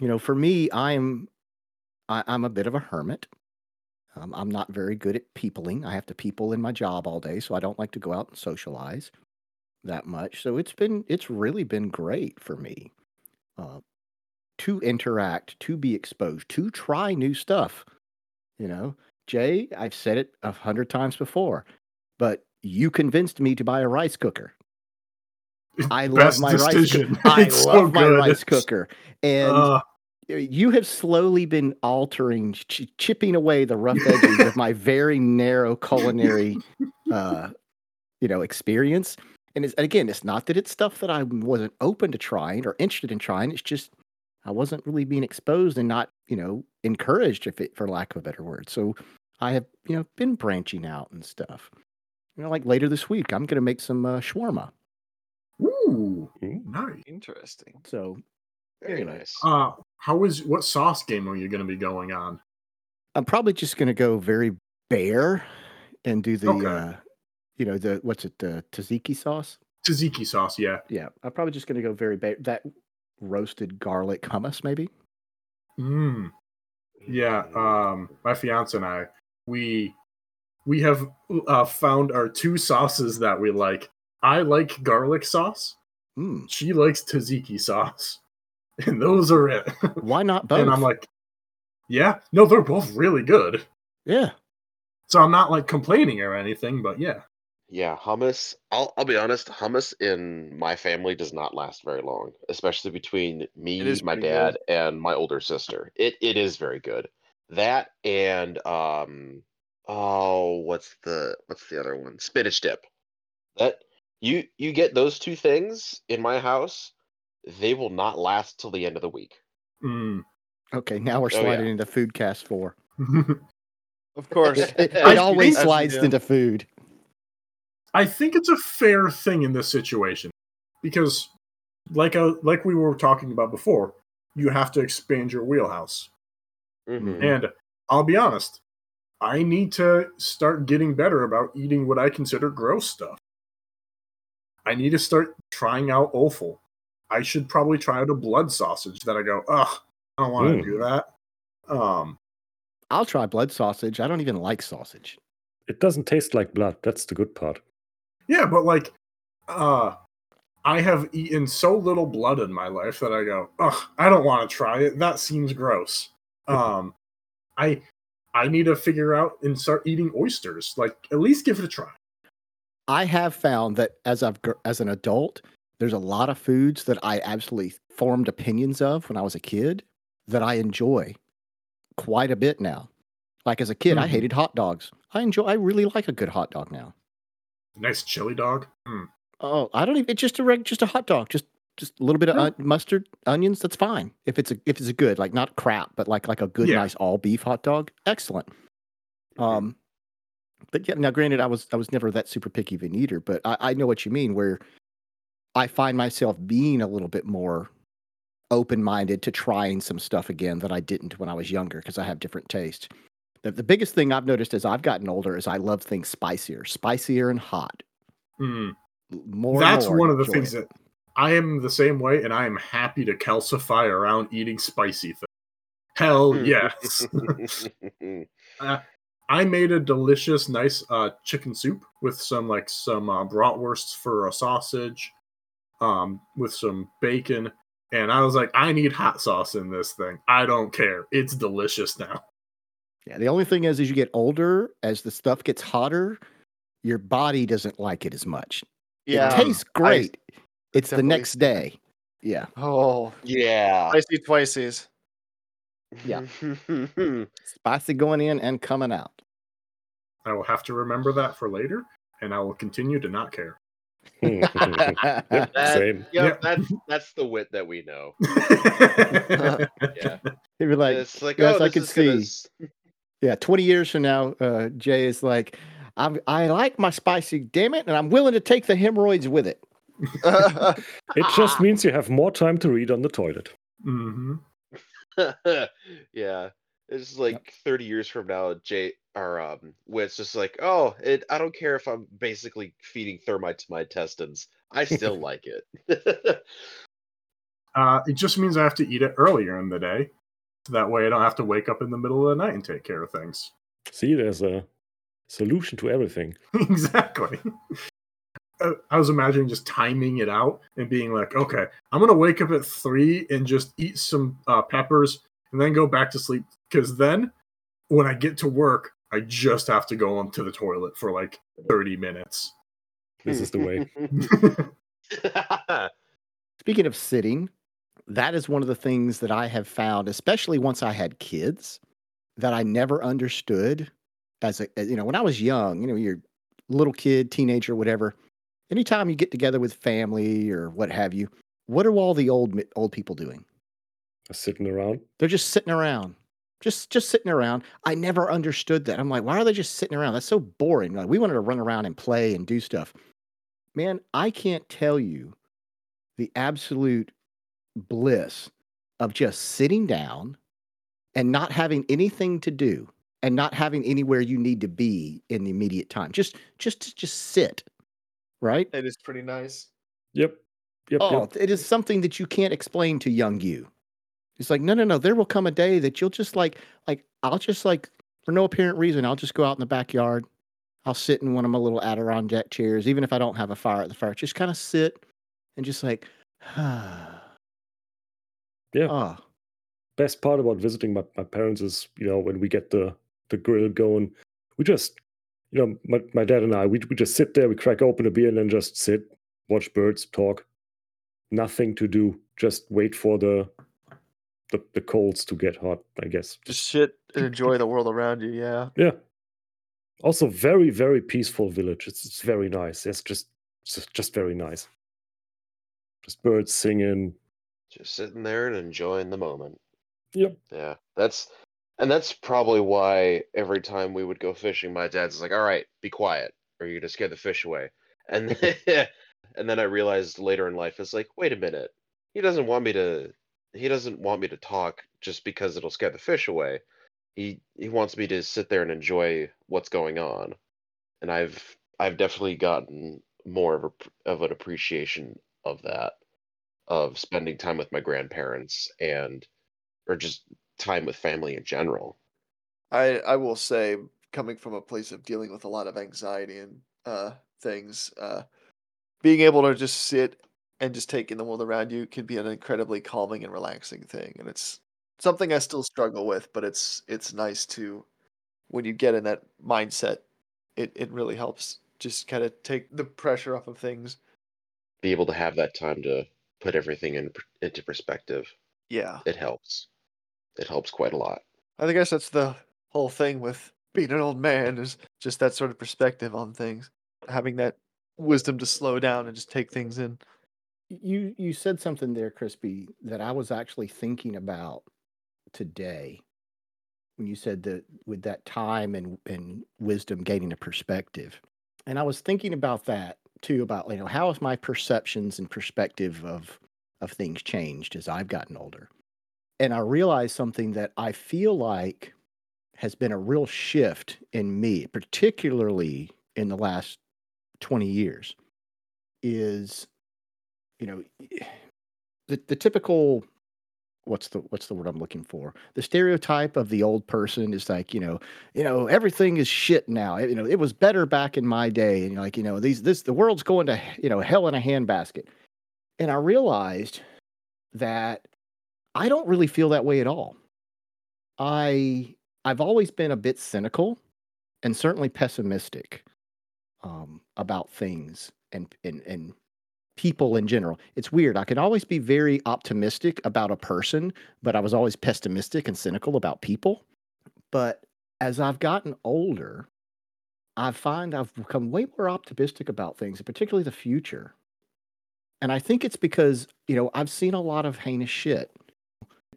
you know, for me, I'm I, I'm a bit of a hermit. Um, I'm not very good at peopling. I have to people in my job all day, so I don't like to go out and socialize that much. So it's been it's really been great for me uh, to interact, to be exposed, to try new stuff. You know, Jay, I've said it a hundred times before, but you convinced me to buy a rice cooker. I love my rice decision. cooker. I It's love so my rice cooker, and Uh, you have slowly been altering, ch- chipping away the rough edges of my very narrow culinary, uh, you know, experience. And, it's, and again, it's not that it's stuff that I wasn't open to trying or interested in trying. It's just I wasn't really being exposed and not, you know, encouraged, if it, for lack of a better word. So I have, you know, been branching out and stuff. You know, like later this week, I'm going to make some uh, shawarma. ooh, Mm. nice. Interesting. So Very Anyway. nice. Uh, how is what sauce game are you going to be going on? I'm probably just going to go very bare and do the, Okay. uh, you know, the what's it, the tzatziki sauce. Tzatziki sauce, yeah. Yeah, I'm probably just going to go very bare. That roasted garlic hummus, maybe. Mm. Yeah, um, my fiance and I, we we have uh, found our two sauces that we like. I like garlic sauce. Mm, She likes tzatziki sauce, and those are it. why not both? and I'm like, yeah, no, they're both really good. yeah, So I'm not like complaining or anything, but yeah, Yeah, hummus. I'll I'll be honest. Hummus in my family does not last very long, especially between me, is my pretty dad, and my older sister. It it is very good. That and um oh, what's the what's the other one? Spinach dip. That you you get those two things in my house, they will not last till the end of the week. Mm. okay. Now we're Oh, yeah. sliding into food cast four. Of course. It, it I always think- slides Yeah. into food. I think it's a fair thing in this situation because, like uh, like we were talking about before, you have to expand your wheelhouse. Mhm. And I'll be honest, I need to start getting better about eating what I consider gross stuff. I need to start trying out offal. I should probably try out a blood sausage that I go, ugh, I don't want to Mm. do that. Um, I'll try blood sausage. I don't even like sausage. It doesn't taste like blood. That's the good part. yeah, but like, uh, I have eaten so little blood in my life that I go, ugh, I don't want to try it. That seems gross. Um, I I need to figure out and start eating oysters. Like, at least give it a try. I have found that as I've as an adult, there's a lot of foods that I absolutely formed opinions of when I was a kid that I enjoy quite a bit now. Like as a kid, I Mhm. hated hot dogs. I enjoy. I really like a good hot dog now. Nice chili dog. Mm. Oh, I don't even. It's just a reg, just a hot dog. Just just a little bit of Yeah. on- mustard, onions. That's fine. If it's a if it's a good like not crap, but like like a good Yeah. nice all beef hot dog. Excellent. Um, but yeah. Now, granted, I was I was never that super picky of an eater, but I, I know what you mean. Where I find myself being a little bit more open minded to trying some stuff again that I didn't when I was younger because I have different tastes. The, the biggest thing I've noticed as I've gotten older is I love things spicier, spicier and hot. Mm. More. That's more one of the things it. that I am the same way, and I am happy to calcify around eating spicy things. Hell Hmm. yes. I made a delicious, nice uh, chicken soup with some like some uh, bratwursts for a sausage, um, with some bacon, and I was like, I need hot sauce in this thing. I don't care. It's delicious now. Yeah, the only thing is, as you get older, as the stuff gets hotter, your body doesn't like it as much. Yeah. it tastes great. it's the next day. Yeah, Oh, yeah. spicy twiceies. Yeah. spicy going in and coming out. I will have to remember that for later, and I will continue to not care. Yep, That- same. Yep, Yep. that's that's the wit that we know. Yeah. They were like, it's like, yes, oh, I this could is gonna see. yeah, 20 years from now, uh, Jay is like, I I like my spicy, damn it, and I'm willing to take the hemorrhoids with it. It just means you have more time to read on the toilet. hmm yeah. It's like 30 years from now, Jay or um Wit's just like, oh, it I don't care if I'm basically feeding thermite to my intestines. I still like it. Uh, it just means I have to eat it earlier in the day. So that way I don't have to wake up in the middle of the night and take care of things. See, there's a solution to everything. exactly. Uh, I was imagining just timing it out and being like, okay, I'm gonna wake up at three and just eat some uh, peppers and then go back to sleep. Because then, when I get to work, I just have to go onto the toilet for like 30 minutes. This is the way. Speaking of sitting, that is one of the things that I have found, especially once I had kids, that I never understood as a as- you know when I was young. You know, you're a little kid, teenager, whatever. Anytime you get together with family or what have you, what are all the old old people doing? Sitting around. They're just sitting around. Just just sitting around. I never understood that. I'm like, why are they just sitting around? That's so boring. Like we wanted to run around and play and do stuff. Man, I can't tell you the absolute bliss of just sitting down and not having anything to do and not having anywhere you need to be in the immediate time. Just just to just sit. Right? it is pretty nice. Yep. Yep. Oh, yep. it is something that you can't explain to young you. It's like, no, no, no. There will come a day that you'll just like, like, I'll just like, for no apparent reason, I'll just go out in the backyard. I'll sit in one of my little Adirondack chairs, even if I don't have a fire at the fire. Just kind of sit and just like, ah, Yeah. oh, Best part about visiting my, my parents is, you know, when we get the, the grill going, we just, you know, my, my dad and I, we, we just sit there, we crack open a beer and then just sit, watch birds, talk. Nothing to do. Just wait for the the, the colds to get hot, I guess. Just sit and enjoy the world around you. Yeah. Yeah. Also, very, very peaceful village. It's, it's very nice. It's just, just, just very nice. Just birds singing. Just sitting there and enjoying the moment. Yep. Yeah, that's and that's probably why every time we would go fishing, my dad's like, "All right, be quiet, or you're gonna scare the fish away." And then, and then I realized later in life, it's like, wait a minute, he doesn't want me to, he doesn't want me to talk just because it'll scare the fish away. He he wants me to sit there and enjoy what's going on, and I've I've definitely gotten more of a of an appreciation of that, of spending time with my grandparents and or just time with family in general. I I will say, coming from a place of dealing with a lot of anxiety and uh things, uh being able to just sit and just taking the world around you can be an incredibly calming and relaxing thing. And it's something I still struggle with, but it's it's nice to when you get in that mindset, it, it really helps just kind of take the pressure off of things. Be able to have that time to put everything in into perspective. Yeah. It helps. It helps quite a lot. I guess that's the whole thing with being an old man is just that sort of perspective on things. Having that wisdom to slow down and just take things in. You you said something there, Crispy, that I was actually thinking about today when you said that with that time and and wisdom gaining a perspective. And I was thinking about that too, about you know, how has my perceptions and perspective of of things changed as I've gotten older. And I realized something that I feel like has been a real shift in me, particularly in the last 20 years, is you know the the typical what's the what's the word I'm looking for? The stereotype of the old person is like, you know, you know, everything is shit now. You know, it was better back in my day, and like, you know, these this the world's going to you know hell in a handbasket. And I realized that I don't really feel that way at all. I I've always been a bit cynical and certainly pessimistic um, about things and and and people in general. It's weird. I can always be very optimistic about a person, but I was always pessimistic and cynical about people. But as I've gotten older, I find I've become way more optimistic about things, and particularly the future. And I think it's because, you know, I've seen a lot of heinous shit.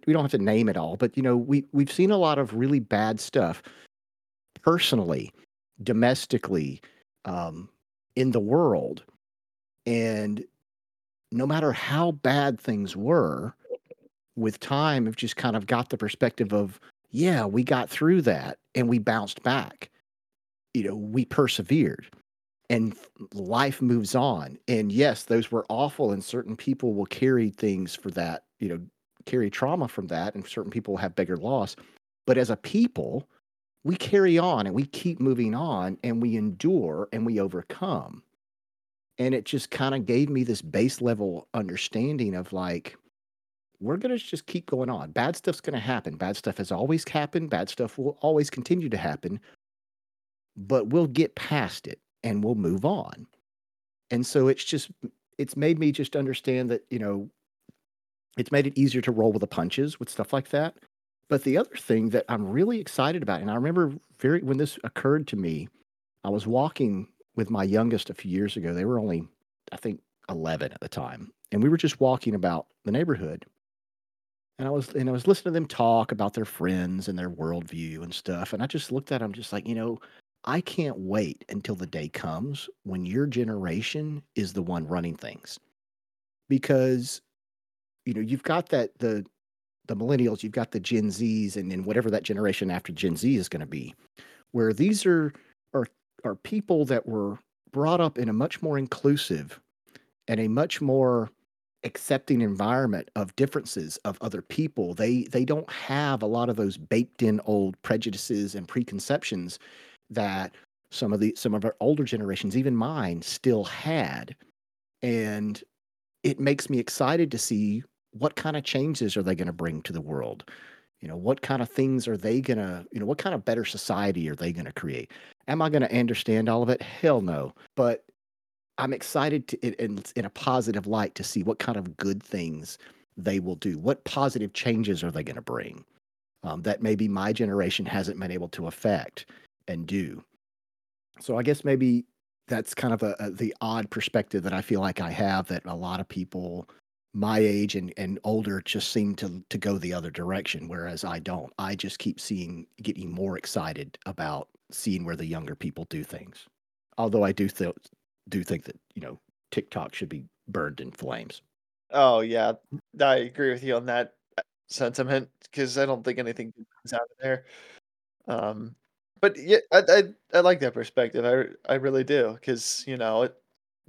We don't have to name it all, but you know, we we've seen a lot of really bad stuff personally, domestically, um, in the world. And no matter how bad things were, with time, have just kind of got the perspective of, yeah, we got through that and we bounced back. You know, we persevered and life moves on. And yes, those were awful, and certain people will carry things for that, you know, carry trauma from that, and certain people have bigger loss. But as a people, we carry on and we keep moving on and we endure and we overcome. And it just kind of gave me this base level understanding of like, we're going to just keep going on. Bad stuff's going to happen. Bad stuff has always happened. Bad stuff will always continue to happen. But we'll get past it and we'll move on. And so it's just, it's made me just understand that, you know, it's made it easier to roll with the punches with stuff like that. But the other thing that I'm really excited about, and I remember very when this occurred to me, I was walking with my youngest a few years ago. They were only, I think, 11 at the time, and we were just walking about the neighborhood. And I was and I was listening to them talk about their friends and their worldview and stuff. And I just looked at them just like, you know, I can't wait until the day comes when your generation is the one running things. Because, you know, you've got that the the millennials, you've got the Gen Zs, and then whatever that generation after Gen Z is going to be, where these are are people that were brought up in a much more inclusive and a much more accepting environment of differences of other people. They they don't have a lot of those baked in old prejudices and preconceptions that some of the some of our older generations, even mine, still had. And it makes me excited to see what kind of changes are they going to bring to the world? You know, what kind of things are they going to, you know, what kind of better society are they going to create? Am I going to understand all of it? Hell no. But I'm excited to, in, in a positive light to see what kind of good things they will do. What positive changes are they going to bring um, that maybe my generation hasn't been able to affect and do? So I guess maybe that's kind of a, a, the odd perspective that I feel like I have that a lot of people my age and, and older just seem to to go the other direction, whereas I don't. I just keep seeing getting more excited about seeing where the younger people do things. Although I do th- do think that you know TikTok should be burned in flames. Oh yeah, I agree with you on that uh, sentiment because I don't think anything comes out of there. Um, but yeah, I, I I like that perspective. I I really do because you know it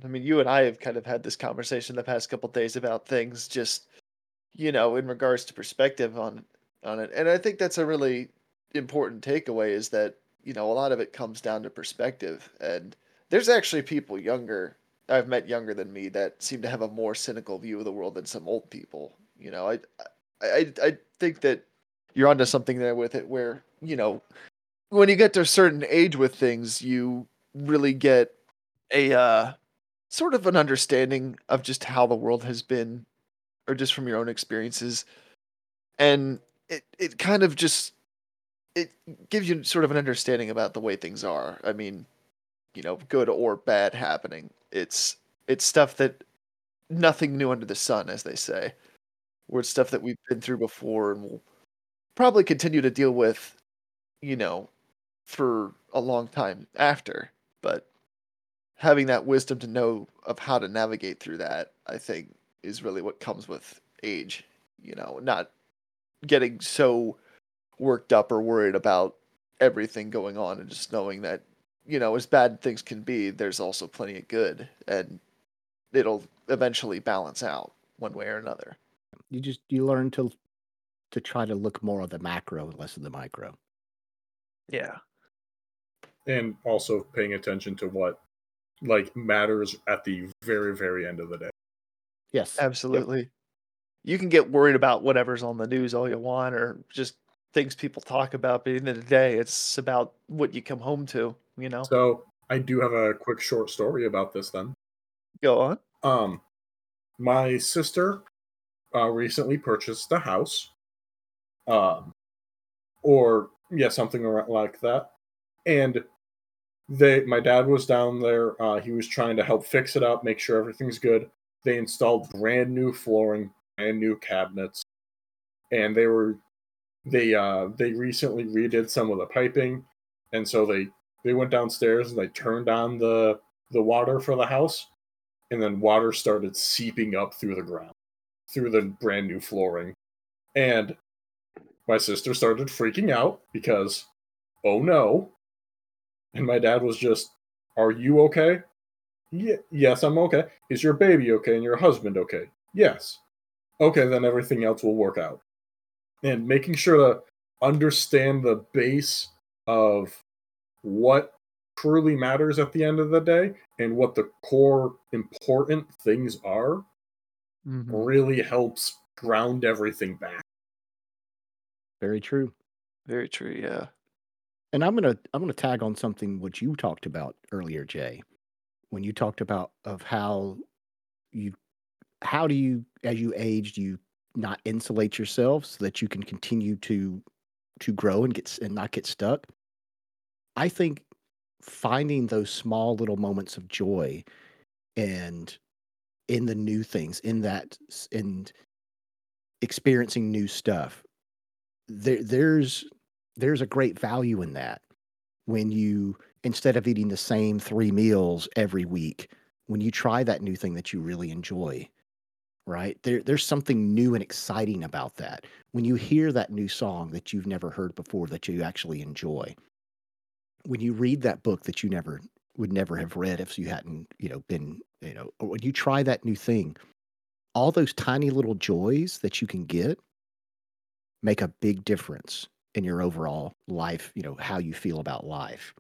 I mean, you and I have kind of had this conversation the past couple days about things, just you know, in regards to perspective on on it, and I think that's a really important takeaway is that you know a lot of it comes down to perspective, and there's actually people younger I've met younger than me that seem to have a more cynical view of the world than some old people. You know, I I I think that you're onto something there with it, where you know when you get to a certain age with things, you really get a uh, sort of an understanding of just how the world has been or just from your own experiences. And it it kind of just it gives you sort of an understanding about the way things are. I mean you know good or bad happening. It's it's stuff that nothing new under the sun as they say where it's stuff that we've been through before and will probably continue to deal with you know for a long time after. But having that wisdom to know of how to navigate through that, I think, is really what comes with age. You know, not getting so worked up or worried about everything going on and just knowing that, you know, as bad things can be, there's also plenty of good and it'll eventually balance out one way or another. You just you learn to to try to look more of the macro and less of the micro. Yeah. And also paying attention to what like matters at the very very end of the day. Yes. Absolutely. Yep. You can get worried about whatever's on the news all you want or just things people talk about, but at the end of the day, it's about what you come home to, you know? So I do have a quick short story about this then. Go on. Um my sister uh, recently purchased a house. Um or yeah, something like that. And they my dad was down there uh, he was trying to help fix it up make sure everything's good they installed brand new flooring brand new cabinets and they were they uh they recently redid some of the piping and so they they went downstairs and they turned on the the water for the house and then water started seeping up through the ground, through the brand new flooring. And my sister started freaking out because, oh no. And my dad was just, Are you okay? Ye- yes, I'm okay. Is your baby okay and your husband okay? Yes. Okay, then everything else will work out. And making sure to understand the base of what truly matters at the end of the day and what the core important things are Mhm. really helps ground everything back. Very true. Very true. Yeah. And I'm gonna I'm gonna tag on something what you talked about earlier, Jay. When you talked about of how you how do you as you age do you not insulate yourself so that you can continue to to grow and get and not get stuck. I think finding those small little moments of joy and in the new things in that and experiencing new stuff there there's there's a great value in that when you instead of eating the same three meals every week when you try that new thing that you really enjoy right? There there's something new and exciting about that. When you hear that new song that you've never heard before that you actually enjoy when you read that book that you never would never have read if you hadn't you know been you know or when you try that new thing all those tiny little joys that you can get make a big difference in your overall life, you know, how you feel about life.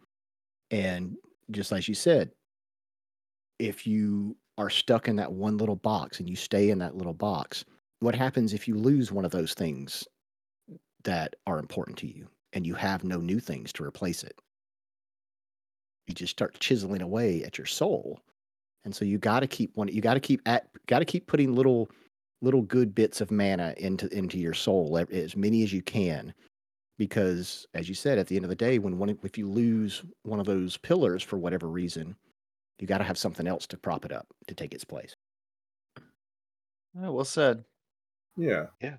And just like you said, if you are stuck in that one little box and you stay in that little box, what happens if you lose one of those things that are important to you and you have no new things to replace it? You just start chiseling away at your soul. And so you got to keep one you got to keep at got to keep putting little little good bits of mana into into your soul as many as you can because as you said at the end of the day when one if you lose one of those pillars for whatever reason you got to have something else to prop it up to take its place Yeah, well said. Yeah. Yeah.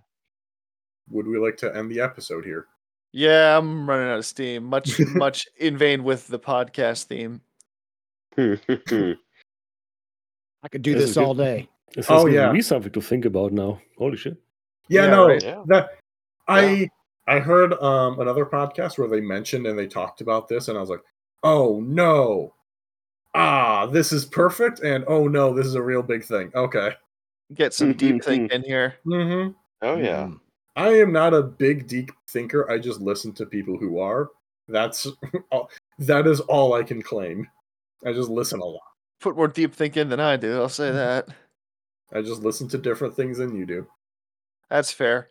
Would we like to end the episode here? Yeah, I'm running out of steam. Much, much in vain with the podcast theme. i could do This this is good. all day This Oh, has given yeah. me something to think about now. Holy shit. Yeah, Yeah, no, right. Yeah. that I I heard um another podcast where they mentioned and they talked about this, and I was like, oh no, ah, this is perfect, and oh no, this is a real big thing. Okay, Get some deep thinking in here. hmm oh yeah. Mhm. I am not a big deep thinker. I just listen to people who are. That's all, that is all I can claim. I just listen a lot. Put more deep thinking than I do. I'll say that. I just listen to different things than you do. That's fair.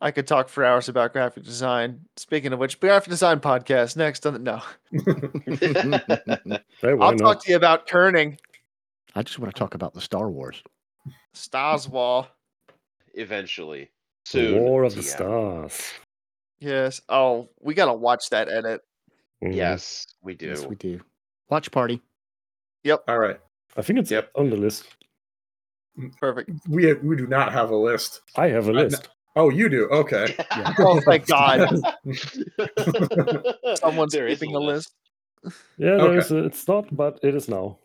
I could talk for hours about graphic design. Speaking of which, graphic design podcast next on the no. Hey, I'll not? talk to you about kerning. i just want to talk about the star wars Stars Wall. Eventually. The Soon. War of the TM. Stars. Yes. Oh, we gotta watch that edit. Mhm. Yes, we do. yes we do watch party Yep. All right, I think it's Yep. on the list. Perfect. we we do not have a list. I have a list. Oh, you do. Okay. Yeah. Oh thank God. Someone's There is keeping a list. Yeah, there Okay. is a, it's not, but it is now.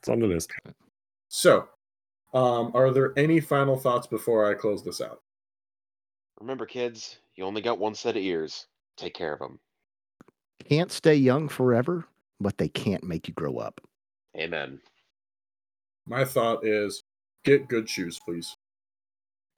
It's on the list. So, um, are there any final thoughts before I close this out? Remember, kids, you only got one set of ears. Take care of them. can't stay young forever but they can't make you grow up Amen. My thought is get good shoes, please.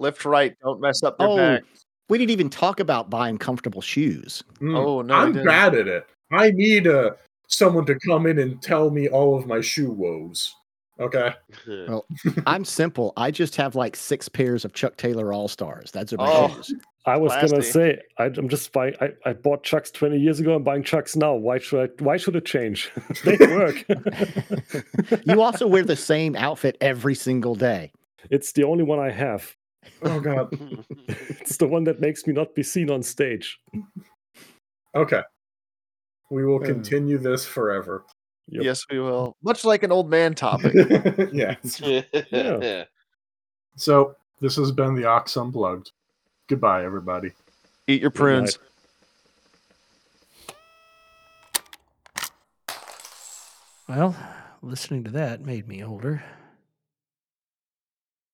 Lift right. Don't mess up their oh back. we didn't even talk about buying comfortable shoes Mm, Oh no. I'm didn't. bad at it. I need uh, someone to come in and tell me all of my shoe woes. Okay. Well, I'm simple. I just have like six pairs of Chuck Taylor All Stars. That's my Oh. shoes. I was gonna say I, I'm just buying. I, I bought Chucks 20 years ago. I'm buying Chucks now. Why should I? Why should it change? they work. you also wear the same outfit every single day. it's the only one I have. Oh God. It's the one that makes me not be seen on stage. Okay. We will Uh. continue this forever. Yep. Yes, we will. Much like an old man topic. yes. Yeah. So this has been the Ox Unplugged. Goodbye, everybody. Eat your Good night. prunes. Well, listening to that made me older.